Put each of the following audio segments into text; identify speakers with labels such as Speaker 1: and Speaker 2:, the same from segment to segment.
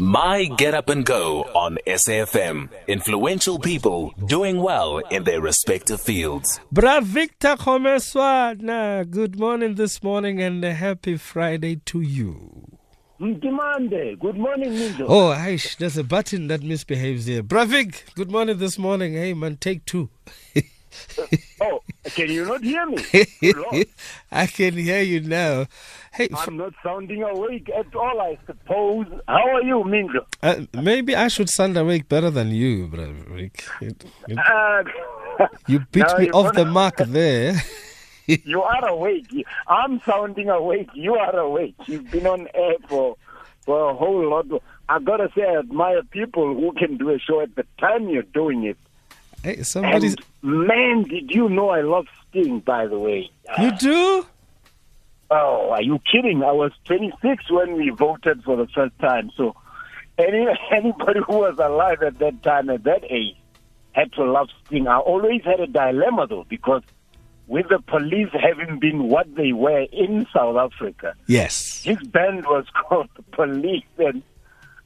Speaker 1: My Get Up and Go on SAFM. Influential people doing well in their respective fields.
Speaker 2: Bra Victor Kgomoeswana, good morning this morning and a happy Friday to you.
Speaker 3: Mtimande, good morning, Nindo.
Speaker 2: Oh, Aish, there's a button that misbehaves here. Bravik, good morning this morning. Hey, man, take two.
Speaker 3: Oh, can you not hear me?
Speaker 2: I can hear you now. Hey, f-
Speaker 3: I'm not sounding awake at all, I suppose. How are you, Mindo?
Speaker 2: uh, maybe I should sound awake better than you, Bravik. It- it-
Speaker 3: Uh,
Speaker 2: You beat
Speaker 3: No,
Speaker 2: me off the mark there.
Speaker 3: you are awake. I'm sounding awake. You are awake. You've been on air for, for a whole lot. Of, I gotta say, I admire people who can do a show at the time you're doing it.
Speaker 2: Hey, somebody's.
Speaker 3: And man, did you know I love Sting, by the way?
Speaker 2: You uh, do?
Speaker 3: Oh, are you kidding? I was 26 when we voted for the first time. So any anybody who was alive at that time, at that age, had to love Sting. I always had a dilemma, though, because with the police having been what they were in South Africa,
Speaker 2: Yes.
Speaker 3: his band was called the Police. And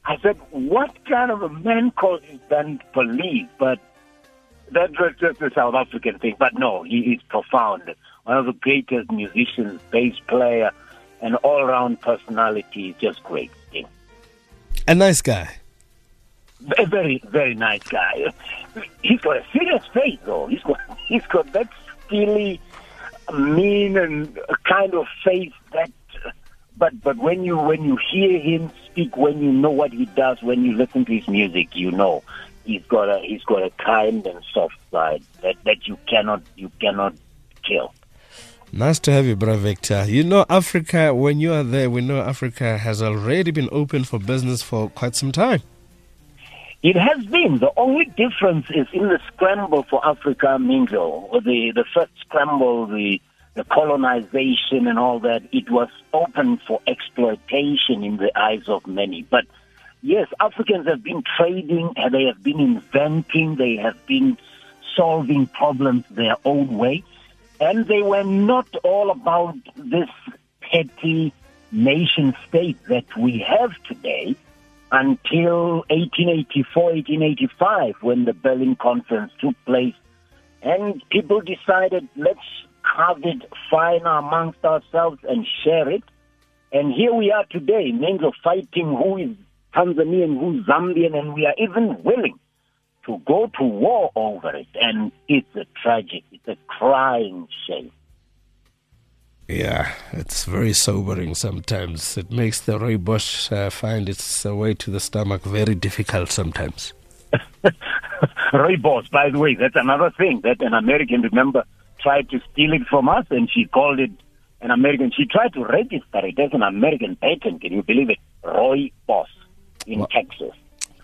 Speaker 3: I said, what kind of a man calls his band Police? But that was just a South African thing. But no, he is profound. One of the greatest musicians, bass player, and all round personality. Just great. thing.
Speaker 2: A nice guy.
Speaker 3: A very, very nice guy. He's got a serious face, though. He's got, he's got that steely, mean, and kind of face that. But but when you when you hear him speak, when you know what he does, when you listen to his music, you know he's got a he's got a kind and soft side that that you cannot you cannot kill.
Speaker 2: Nice to have you, Bra Victor. You know, Africa, when you are there, we know Africa has already been open for business for quite some time.
Speaker 3: It has been. The only difference is in the scramble for Africa, Mingo, or the, the first scramble, the, the colonization and all that, it was open for exploitation in the eyes of many. But yes, Africans have been trading, they have been inventing, they have been solving problems their own way. And they were not all about this petty nation state that we have today until 1884, 1885, when the Berlin Conference took place. And people decided, let's carve it fine amongst ourselves and share it. And here we are today, names of fighting who is Tanzanian, who's Zambian, and we are even willing to go to war over it. And it's a tragic, it's a crying shame.
Speaker 2: Yeah, it's very sobering sometimes. It makes the rooibos uh, find its way to the stomach very difficult sometimes.
Speaker 3: Rooibos, by the way, that's another thing that an American, remember, tried to steal it from us, and she called it an American. She tried to register it as an American patent. Can you believe it? Rooibos in
Speaker 2: Wow.
Speaker 3: Texas.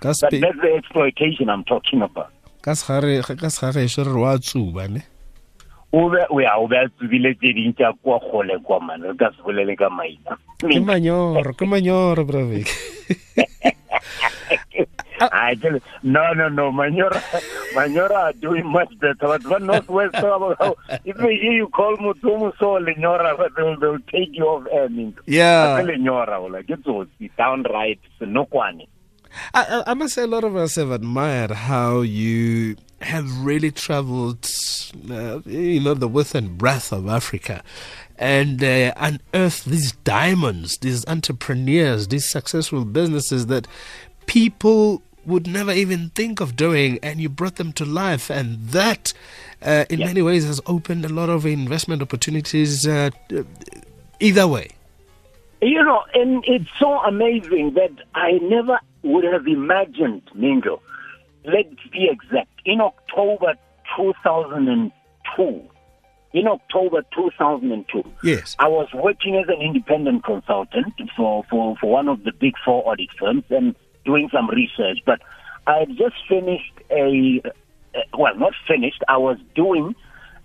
Speaker 3: But that's the exploitation I'm talking about.
Speaker 2: ka segare ka segare ešo re wa tsuba ne
Speaker 3: o ya o be a tsebile tse ding tša kwa kgole kwa mane re ka se bolele ka maina
Speaker 2: ke manyoro ke manyoro bravik
Speaker 3: I tell you, no, no, no. Manyora, Manyora are doing much better. But for Northwest, if they hear you call Mutumu so Lenyora, they'll, they'll take you off mean,
Speaker 2: yeah
Speaker 3: Lenyora, like it's all downright Sinokwani.
Speaker 2: I, I I must say a lot of us have admired how you have really traveled uh, you know the width and breadth of Africa and uh, unearthed these diamonds these entrepreneurs these successful businesses that people would never even think of doing and you brought them to life and that uh, in
Speaker 3: Yeah.
Speaker 2: many ways has opened a lot of investment opportunities uh, either way
Speaker 3: You know, and it's so amazing that I never would have imagined, Mingo. Let's be exact. In October 2002, in October 2002,
Speaker 2: yes
Speaker 3: I was working as an independent consultant for, for, for one of the big four audit firms and doing some research. But I had just finished a, uh, well, not finished, I was doing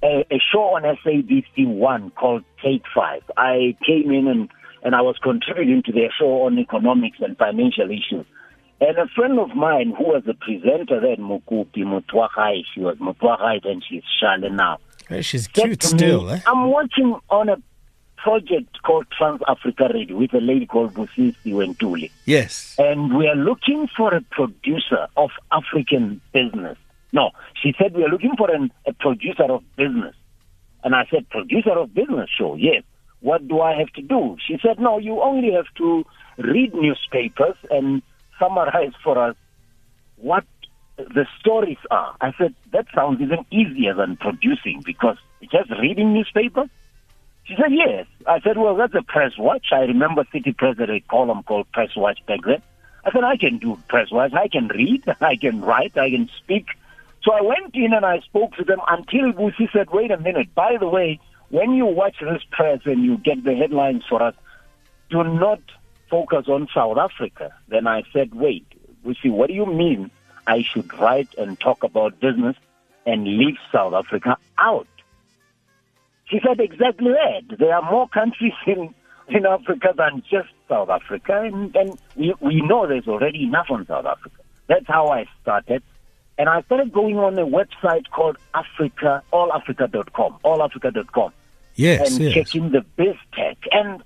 Speaker 3: a, a show on SABC One called Take Five. I came in and, and I was contributing to their show on economics and financial issues. And a friend of mine who was a presenter then, Mukupi Mutwahai, she was Mutwahai, then she's Shale now
Speaker 2: she's cute still
Speaker 3: me,
Speaker 2: eh?
Speaker 3: I'm watching on a project called Trans Africa Radio with a lady called Busisiwe Ntuli.
Speaker 2: Yes.
Speaker 3: And we are looking for a producer of African business. No, she said we are looking for an, a producer of business. And I said, producer of business show, yes. What do I have to do? She said, no, you only have to read newspapers and summarize for us what the stories are. I said, that sounds even easier than producing because just reading newspapers? She said, yes. I said, well, that's a press watch. I remember City Press had a column called Press Watch back then. I said, I can do press watch. I can read. I can write. I can speak. So I went in and I spoke to them until Busi said, wait a minute. By the way, when you watch this press and you get the headlines for us, do not focus on South Africa. Then I said, wait, Busi, what do you mean I should write and talk about business and leave South Africa out? She said exactly that. There are more countries in, in Africa than just South Africa, and, and we, we know there's already enough on South Africa. That's how I started. And I started going on a website called Africa, allafrica.com, allafrica.com.
Speaker 2: Yes,
Speaker 3: and
Speaker 2: yes.
Speaker 3: checking the biz tech. And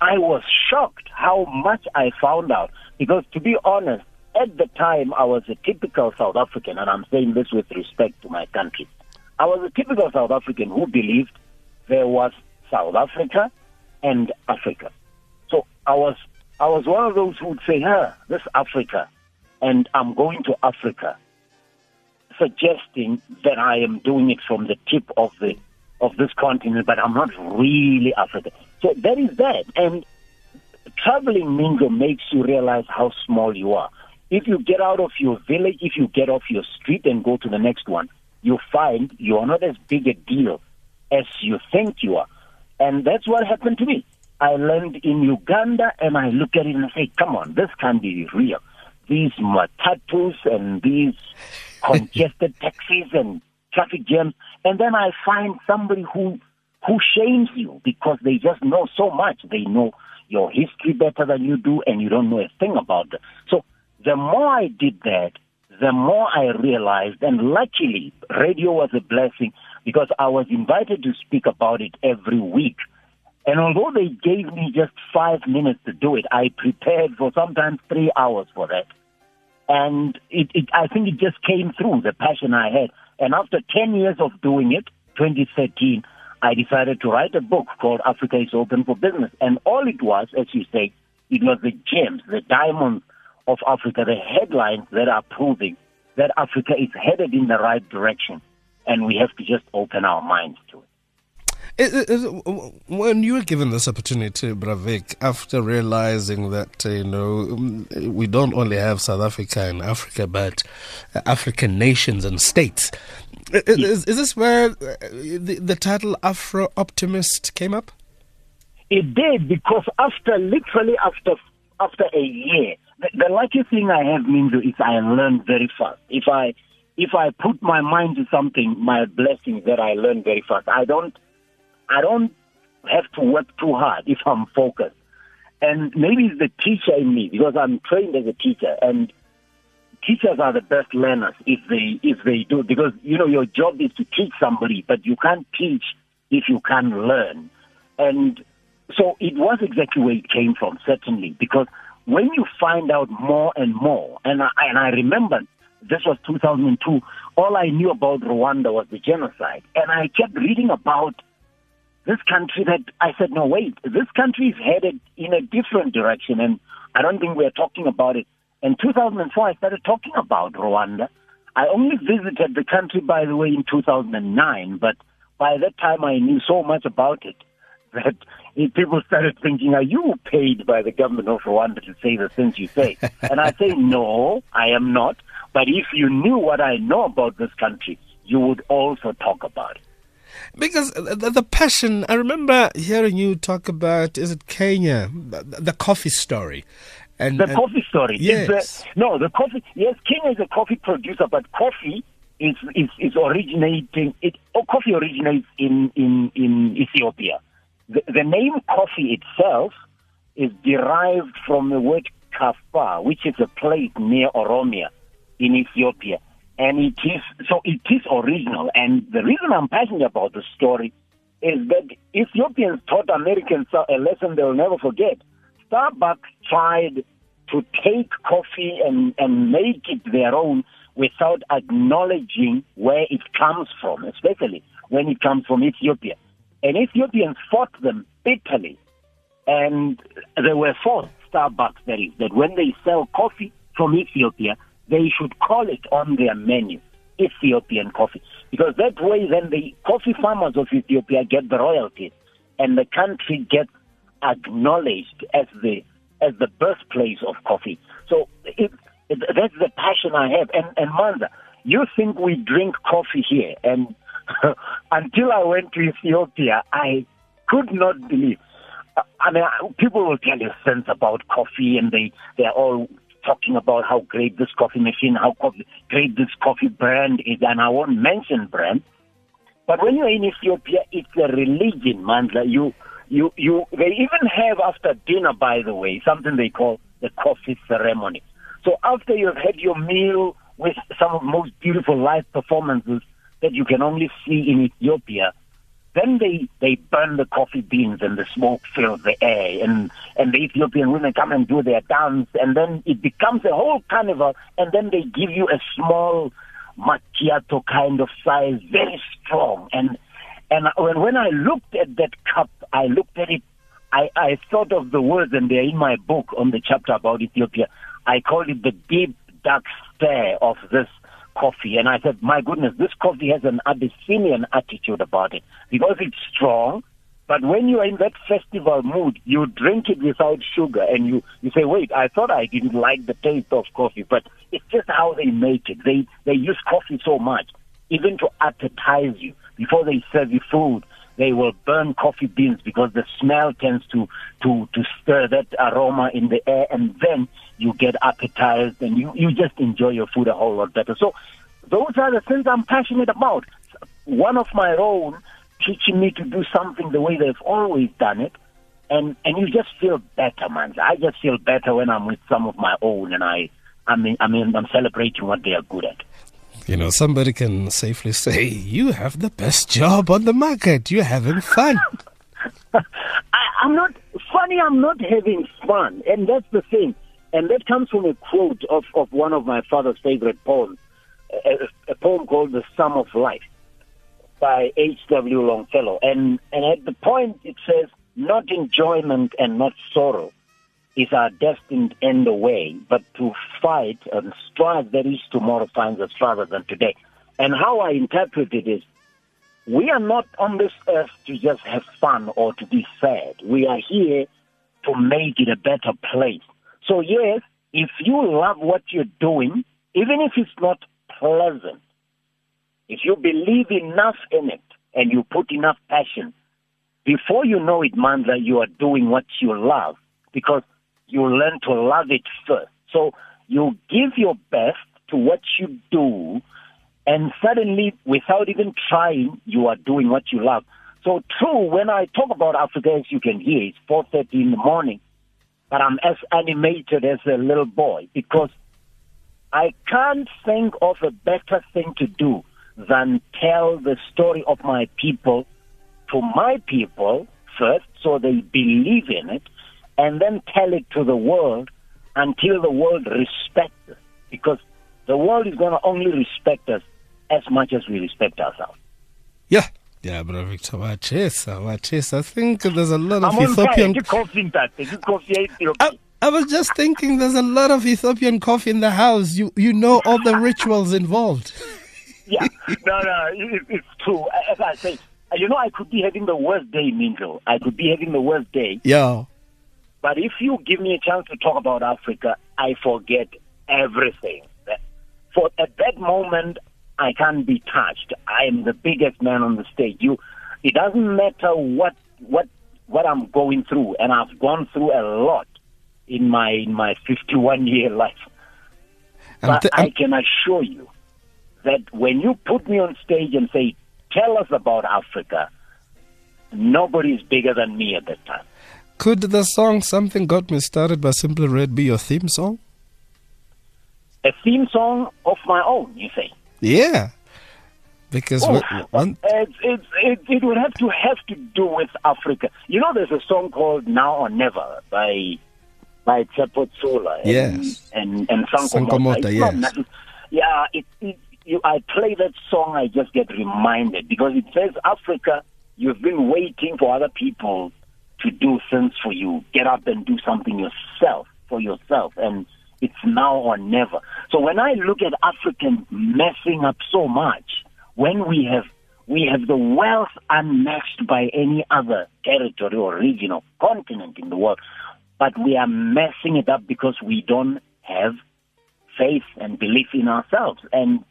Speaker 3: I was shocked how much I found out. Because to be honest, at the time I was a typical South African, and I'm saying this with respect to my country. I was a typical South African who believed there was South Africa and Africa. So I was I was one of those who would say, "Huh, this Africa," and I'm going to Africa, suggesting that I am doing it from the tip of the of this continent, but I'm not really Africa. So that is that, and traveling Mingo makes you realize how small you are. If you get out of your village, if you get off your street and go to the next one, you find you are not as big a deal as you think you are. And that's what happened to me. I landed in Uganda and I look at it and I say, come on, this can't be real. These matatus and these congested taxis and traffic jams. And then I find somebody who who shames you because they just know so much. They know your history better than you do and you don't know a thing about it. So the more I did that, the more I realized, and luckily, radio was a blessing because I was invited to speak about it every week. And although they gave me just five minutes to do it, I prepared for sometimes three hours for that. And it, it, I think it just came through the passion I had. And after 10 years of doing it, 2013, I decided to write a book called Africa is Open for Business. And all it was, as you say, it was the gems, the diamonds of Africa, the headlines that are proving that Africa is headed in the right direction. And we have to just open our minds to it.
Speaker 2: It, it, it, when you were given this opportunity, Bravik, after realizing that uh, you know we don't only have South Africa and Africa, but uh, African nations and states, is, is, this where uh, the, the title Afro Optimist came up?
Speaker 3: It did because after literally after after a year, the, lucky thing I have, Minzo, is I learn very fast. If I if I put my mind to something, my blessing that I learn very fast. I don't I don't have to work too hard if I'm focused. And maybe it's the teacher in me because I'm trained as a teacher and teachers are the best learners if they if they do because you know your job is to teach somebody but you can't teach if you can't learn. And so it was exactly where it came from, certainly, because when you find out more and more, and I, and I remember this was 2002, all I knew about Rwanda was the genocide, and I kept reading about this country that I said, no, wait, this country is headed in a different direction, and I don't think we're talking about it. In 2004, I started talking about Rwanda. I only visited the country, by the way, in 2009, but by that time I knew so much about it that people started thinking, are you paid by the government of Rwanda to say the things you say? and I say, no, I am not. But if you knew what I know about this country, you would also talk about it.
Speaker 2: Because the, the, passion, I remember hearing you talk about, is it Kenya, the, the coffee story?
Speaker 3: And, the and, coffee story.
Speaker 2: Yes.
Speaker 3: The, no, the coffee, yes, Kenya is a coffee producer, but coffee is, is, is originating, it, oh, coffee originates in, in, in Ethiopia. The, the name coffee itself is derived from the word Kaffa, which is a place near Oromia in Ethiopia and it is so it is original. And the reason I'm passionate about the story is that Ethiopians taught Americans a lesson they'll never forget. Starbucks tried to take coffee and, and make it their own without acknowledging where it comes from, especially when it comes from Ethiopia. And Ethiopians fought them bitterly. And they were forced, Starbucks that is, that when they sell coffee from Ethiopia, they should call it on their menu Ethiopian coffee. Because that way then the coffee farmers of Ethiopia get the royalties and the country gets acknowledged as the as the birthplace of coffee. So it, it, that's the passion I have. And and Manza, you think we drink coffee here? And until I went to Ethiopia, I could not believe. Uh, I mean, people will tell you sense about coffee, and they they're all talking about how great this coffee machine, how great this coffee brand is, and I won't mention brand. But when you're in Ethiopia, it's a religion, man. You, you, you. They even have after dinner, by the way, something they call the coffee ceremony. So after you've had your meal with some of the most beautiful live performances that you can only see in Ethiopia, then they, they burn the coffee beans and the smoke fills the air and, and the Ethiopian women come and do their dance and then it becomes a whole carnival and then they give you a small macchiato kind of size, very strong. And, and when, when I looked at that cup, I looked at it, I, I thought of the words and they're in my book on the chapter about Ethiopia. I call it the deep dark stare of this coffee. And I said, my goodness, this coffee has an Abyssinian attitude about it because it's strong. But when you are in that festival mood, you drink it without sugar and you, you say, wait, I thought I didn't like the taste of coffee, but it's just how they make it. They, they use coffee so much, even to appetize you before they serve you food they will burn coffee beans because the smell tends to, to, to stir that aroma in the air and then you get appetized and you, you just enjoy your food a whole lot better. So those are the things I'm passionate about. One of my own teaching me to do something the way they've always done it. And, and you just feel better, man. I just feel better when I'm with some of my own and I, I mean, I mean, I'm celebrating what they are good at.
Speaker 2: You know, somebody can safely say, You have the best job on the market. You're having fun.
Speaker 3: I, I'm not funny, I'm not having fun. And that's the thing. And that comes from a quote of, of one of my father's favorite poems, a, a poem called The Psalm of Life by H.W. Longfellow. And, and at the point it says, Not enjoyment and not sorrow is our destined end away, but to fight and strive that is tomorrow finds us rather than today. And how I interpret it is, we are not on this earth to just have fun or to be sad. We are here to make it a better place. So yes, if you love what you're doing, even if it's not pleasant, if you believe enough in it and you put enough passion, before you know it, Mandla, you are doing what you love. Because you learn to love it first. So you give your best to what you do, and suddenly, without even trying, you are doing what you love. So true, when I talk about Africa, as you can hear, it's 4.30 in the morning, but I'm as animated as a little boy because I can't think of a better thing to do than tell the story of my people to my people first so they believe in it and then tell it to the world until the world respects us. Because the world is going to only respect us as much as we respect ourselves.
Speaker 2: Yeah. Yeah, bro, Victor, Wachesa, uh, Wachesa. I think there's a lot of I'm Ethiopian. I, I was just thinking there's a lot of Ethiopian coffee in the house. You you know all the rituals involved.
Speaker 3: yeah, no, no, it, it's true. As I say, you know, I could be having the worst day, Minjo. I could be having the worst day.
Speaker 2: Yeah.
Speaker 3: But if you give me a chance to talk about Africa, I forget everything. For at that moment, I can't be touched. I am the biggest man on the stage. You, it doesn't matter what what what I'm going through, and I've gone through a lot in my in my 51 year life. But th- I can assure you that when you put me on stage and say, "Tell us about Africa," nobody is bigger than me at that time.
Speaker 2: Could the song Something Got Me Started by Simply Red be your theme song?
Speaker 3: A theme song of my own, you say?
Speaker 2: Yeah. Because
Speaker 3: Oh,
Speaker 2: what, one,
Speaker 3: it's, it's, it, it would have to have to do with Africa. You know, there's a song called "Now or Never" by by Tsepo Tshola and,
Speaker 2: Yes.
Speaker 3: and and Sanko,
Speaker 2: Sankomota.
Speaker 3: Mota, It's not yeah, it, it, you, I play that song, I just get reminded because it says, "Africa, you've been waiting for other people to do things for you. Get up and do something yourself for yourself." And it's now or never. So when I look at Africans messing up so much, when we have we have the wealth unmatched by any other territory or region or continent in the world, but we are messing it up because we don't have faith and belief in ourselves. And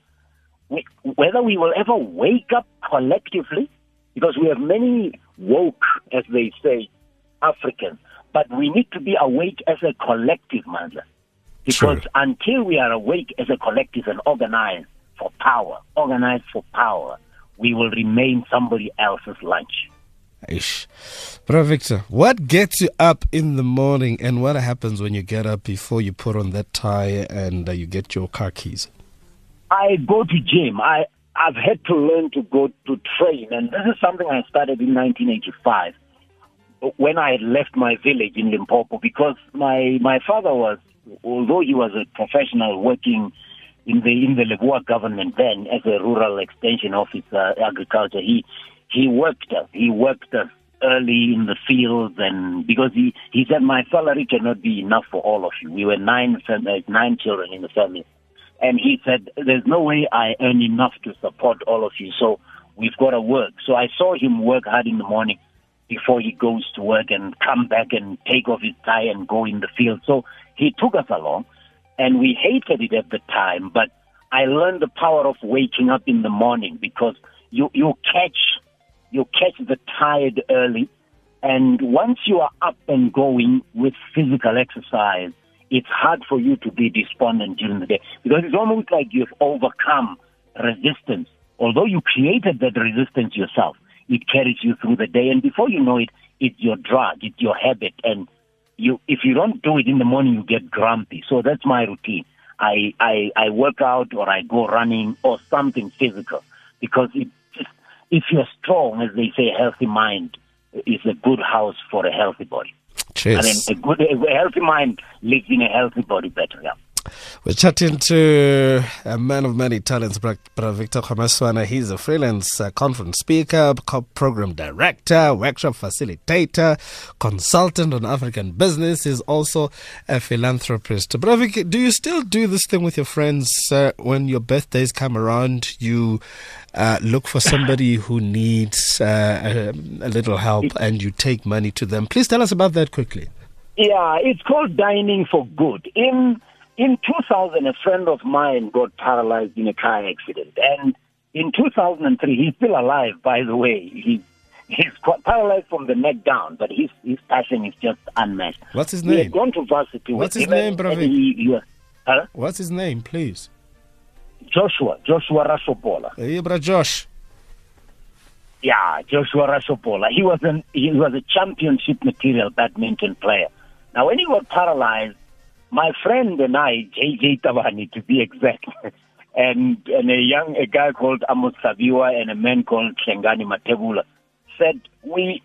Speaker 3: we, whether we will ever wake up collectively, because we have many woke, as they say, Africans, but we need to be awake as a collective, Mandla. Because
Speaker 2: True.
Speaker 3: until we are awake as a collective and organized for power, organized for power, we will remain somebody else's lunch.
Speaker 2: Ish. Bro Victor, what gets you up in the morning and what happens when you get up before you put on that tie and uh, you get your car keys?
Speaker 3: I go to gym. I I've had to learn to go to train, and this is something I started in 1985 when I had left my village in Limpopo because my my father was, although he was a professional working in the in the Lebowa government then as a rural extension officer, agriculture, he he worked us. He worked us early in the fields, and because he he said my salary cannot be enough for all of you. We were nine nine children in the family. And he said, There's no way I earn enough to support all of you, so we've got to work. So I saw him work hard in the morning before he goes to work and come back and take off his tie and go in the field. So he took us along, and we hated it at the time, but I learned the power of waking up in the morning because you, you catch you catch the tide early, and once you are up and going with physical exercise, it's hard for you to be despondent during the day because it's almost like you've overcome resistance. Although you created that resistance yourself, it carries you through the day, and before you know it, it's your drug, it's your habit, and you if you don't do it in the morning, you get grumpy. So that's my routine. I I, I work out or I go running or something physical because it just if you're strong, as they say, a healthy mind is a good house for a healthy body. I mean, a good, a healthy mind lives in a healthy body better. Yeah.
Speaker 2: We're chatting to a man of many talents, Bra Victor Kgomoeswana. He's a freelance uh, conference speaker, program director, workshop facilitator, consultant on African business. He's also a philanthropist. Vic, do you still do this thing with your friends uh, when your birthdays come around? You uh, look for somebody who needs uh, a, a little help and you take money to them. Please tell us about that quickly.
Speaker 3: Yeah, it's called dining for good. In in 2000, a friend of mine got paralyzed in a car accident, and in 2003, he's still alive. By the way, he he's quite paralyzed from the neck down, but his his passion is just unmatched.
Speaker 2: What's his
Speaker 3: He
Speaker 2: name?
Speaker 3: had gone to varsity.
Speaker 2: What's his name,
Speaker 3: he- he was- huh?
Speaker 2: What's his name, please?
Speaker 3: Joshua Joshua Rashopola.
Speaker 2: Hey, Bra Josh.
Speaker 3: Yeah, Joshua Rashopola. He was an he was a championship material badminton player. Now, when he got paralyzed, my friend and I, JJ Tabani to be exact, and and a young a guy called Amos Saviwa and a man called Shengani Matebula said we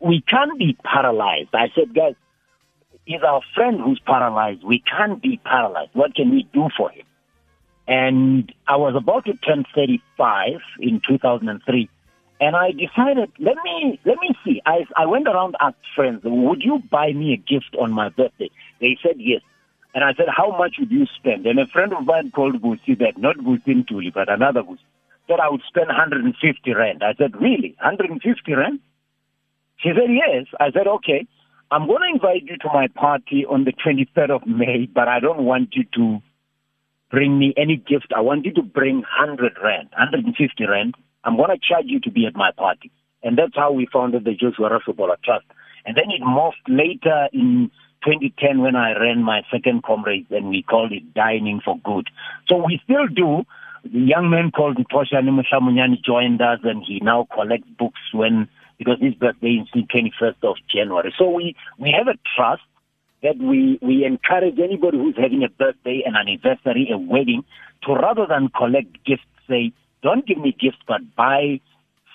Speaker 3: we can't be paralyzed. I said, guys, he's our friend who's paralyzed. We can't be paralyzed. What can we do for him? And I was about to turn 35 in 2003. And I decided, let me let me see. I I went around asked friends, would you buy me a gift on my birthday? They said yes. And I said, how much would you spend? And a friend of mine called Busi, that not Busi Ntuli, but another Busi, said I would spend 150 rand. I said, really, 150 rand? She said yes. I said, okay. I'm going to invite you to my party on the 23rd of May, but I don't want you to bring me any gift. I want you to bring 100 rand, 150 rand. I'm going to charge you to be at my party. And that's how we founded the Joshua Rashobola Trust. And then it morphed later in 2010 when I ran my second comrades and we called it Dining for Good. So we still do. The young man called Tosha Nimushamunyani joined us and he now collects books when, because his birthday is the 21st of January. So we, we have a trust that we, we encourage anybody who's having a birthday, an anniversary, a wedding, to rather than collect gifts, say, don't give me gifts, but buy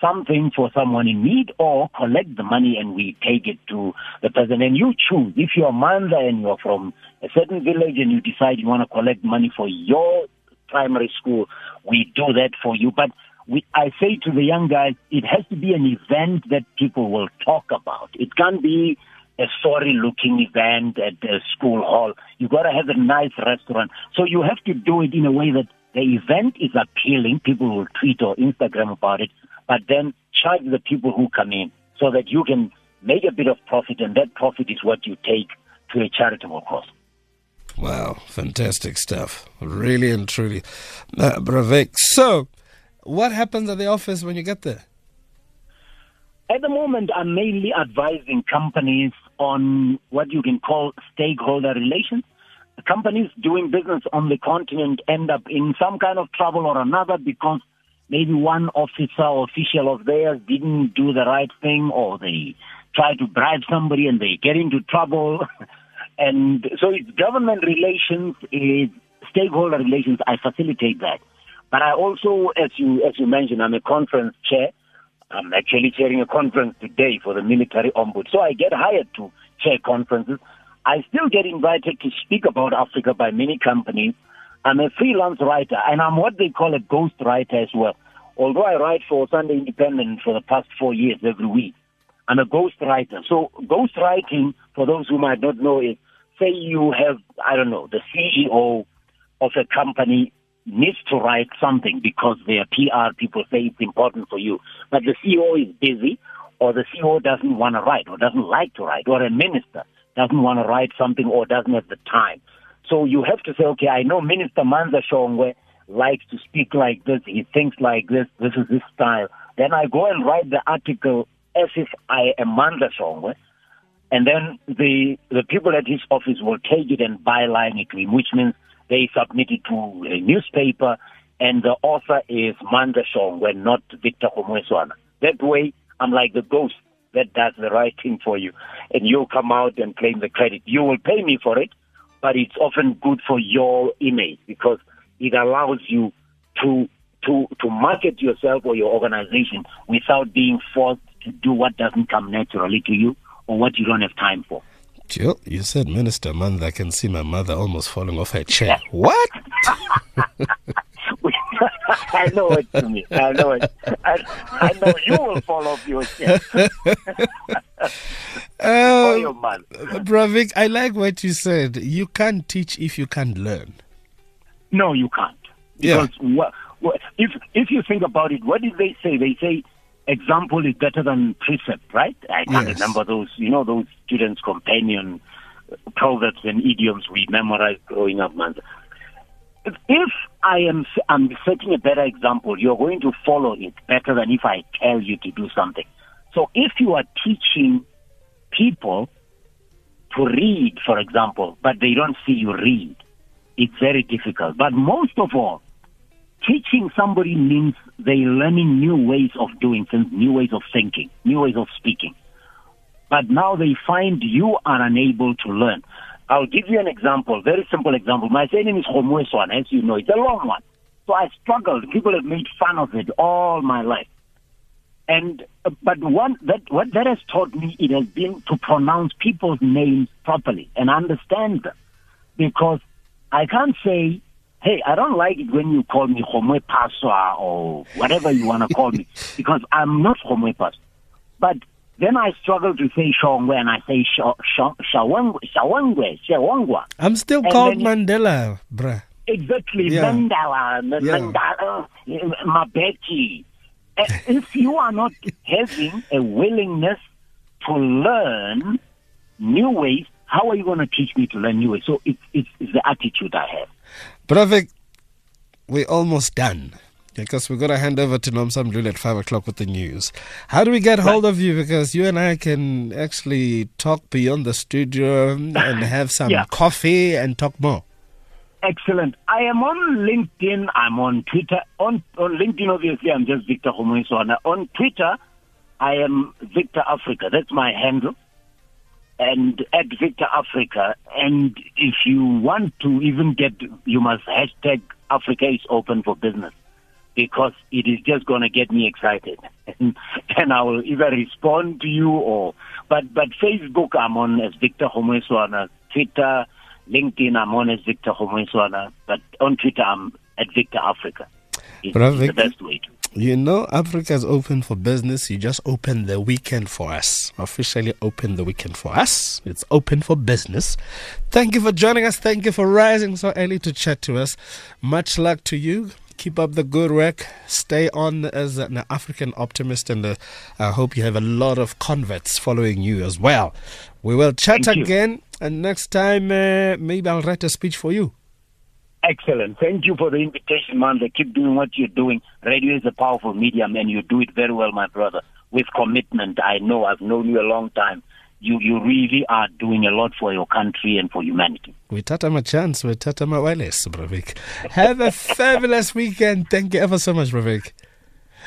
Speaker 3: something for someone in need or collect the money and we take it to the person. And you choose. If you're a Mandla and you're from a certain village and you decide you want to collect money for your primary school, we do that for you. But we, I say to the young guys, it has to be an event that people will talk about. It can't be a sorry looking event at the school hall. You got to have a nice restaurant. So you have to do it in a way that the event is appealing. People will tweet or Instagram about it, but then charge the people who come in so that you can make a bit of profit and that profit is what you take to a charitable cause.
Speaker 2: Wow, fantastic stuff. Really and truly. Uh, Bravik. So, what happens at the office when you get there?
Speaker 3: At the moment, I'm mainly advising companies on what you can call stakeholder relations. Companies doing business on the continent end up in some kind of trouble or another because maybe one officer or official of theirs didn't do the right thing or they try to bribe somebody and they get into trouble. and so it's government relations, it's stakeholder relations. I facilitate that. But I also, as you, as you mentioned, I'm a conference chair. I'm actually chairing a conference today for the military ombuds. So I get hired to chair conferences. I still get invited to speak about Africa by many companies. I'm a freelance writer and I'm what they call a ghost writer as well. Although I write for Sunday Independent for the past four years every week, I'm a ghost writer. So ghost writing, for those who might not know, is say you have, I don't know, the CEO of a company needs to write something because their PR people say it's important for you. But the CEO is busy or the CEO doesn't want to write or doesn't like to write or a minister doesn't want to write something or doesn't have the time. So you have to say, okay, I know Minister Manza Shongwe likes to speak like this. He thinks like this. This is his style. Then I go and write the article as if I am Manza Shongwe. And then the, the people at his office will take it and byline it to him, which means they submit it to a newspaper, and the author is Manda Shongwe, not Victor Kgomoeswana. That way, I'm like the ghost that does the right thing for you, and you come out and claim the credit. You will pay me for it, but it's often good for your image because it allows you to to to market yourself or your organization without being forced to do what doesn't come naturally to you or what you don't have time for.
Speaker 2: Jill, you said Minister Man, I can see my mother almost falling off her chair. What?
Speaker 3: I know it to me. I know it. I, I know you will fall off your chair.
Speaker 2: Uh. Bravik, I like what you said. You can't teach if you can't learn.
Speaker 3: No, you can't.
Speaker 2: Yeah.
Speaker 3: Because what, if if you think about it, what did they say? They say example is better than precept, right? I can't
Speaker 2: Yes.
Speaker 3: remember those, you know, those students' companion proverbs and idioms we memorized growing up, man. If, if I am I'm setting a better example, you're going to follow it better than if I tell you to do something. So if you are teaching people to read, for example, but they don't see you read, it's very difficult. But most of all, teaching somebody means they learning new ways of doing things, new ways of thinking, new ways of speaking. But now they find you are unable to learn. I'll give you an example, very simple example. My surname is Homweswan, as you know. It's a long one. So I struggled. People have made fun of it all my life. And uh, but one that what that has taught me it has been to pronounce people's names properly and understand them, because I can't say, "Hey, I don't like it when you call me Homwe Paswa or whatever you want to call me," because I'm not Homwe Paswa. But then I struggle to say Shongwe and I say Sha- Sha- Shawangwe, Shawangwe, Shawangwa.
Speaker 2: I'm still
Speaker 3: And
Speaker 2: called Mandela, bruh.
Speaker 3: Exactly,
Speaker 2: Yeah.
Speaker 3: Mandela, M-
Speaker 2: Yeah.
Speaker 3: Mandala, uh, Mabeki. Uh, If you are not having a willingness to learn new ways, how are you going to teach me to learn new ways? So it's, it's, it's the attitude I have.
Speaker 2: Bravik, we're almost done. Because we're going to hand over to Nomsam Lulu at 5 o'clock with the news. How do we get hold of you? Because you and I can actually talk beyond the studio and have some
Speaker 3: Yeah.
Speaker 2: coffee and talk more.
Speaker 3: Excellent. I am on LinkedIn. I'm on Twitter. On, on LinkedIn, obviously, I'm just Victor Kgomoeswana. On Twitter, I am Victor Africa. That's my handle. And at Victor Africa. And if you want to even get, you must hashtag Africa is open for business. because it is just going to get me excited. and, I will either respond to you or, but, but Facebook, I'm on as Victor Kgomoeswana. Twitter, LinkedIn, I'm on as Victor Kgomoeswana. But on Twitter, I'm at Victor Africa. It's, the best way to.
Speaker 2: You know, Africa is open for business. You just opened the weekend for us. Officially opened the weekend for us. It's open for business. Thank you for joining us. Thank you for rising so early to chat to us. Much luck to you. Keep up the good work. Stay on as an African optimist, and uh, I hope you have a lot of converts following you as well. We will chat
Speaker 3: Thank you.
Speaker 2: And next time, uh, maybe I'll write a speech for you.
Speaker 3: Excellent. Thank you for the invitation, man. They keep doing what you're doing. Radio is a powerful medium, and you do it very well, my brother, with commitment. I know. I've known you a long time. You you really are doing a lot for your country and for humanity.
Speaker 2: We tata my chance. We tata my wireless, Bravik. Have a fabulous weekend. Thank you ever so much, Bravik.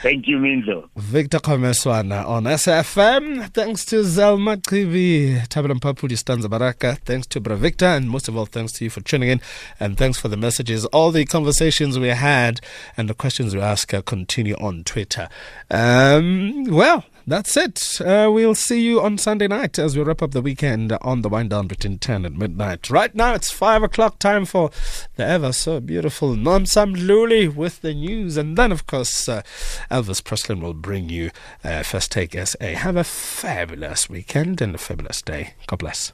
Speaker 3: Thank you, Minzo.
Speaker 2: Victor Kgomoeswana on SAFM. Thanks to Zelma Kivi, Tabalam Papudi Stanza Baraka. Thanks to Bra Victor, and most of all, thanks to you for tuning in. And thanks for the messages. All the conversations we had and the questions we ask uh, continue on Twitter. Um, well, that's it. Uh, we'll see you on Sunday night as we wrap up the weekend on the wind down between 10 and midnight. Right now, it's 5 o'clock time for the ever so beautiful Nomsam Luli with the news. And then, of course, uh, Elvis Presley will bring you uh, First Take SA. Have a fabulous weekend and a fabulous day. God bless.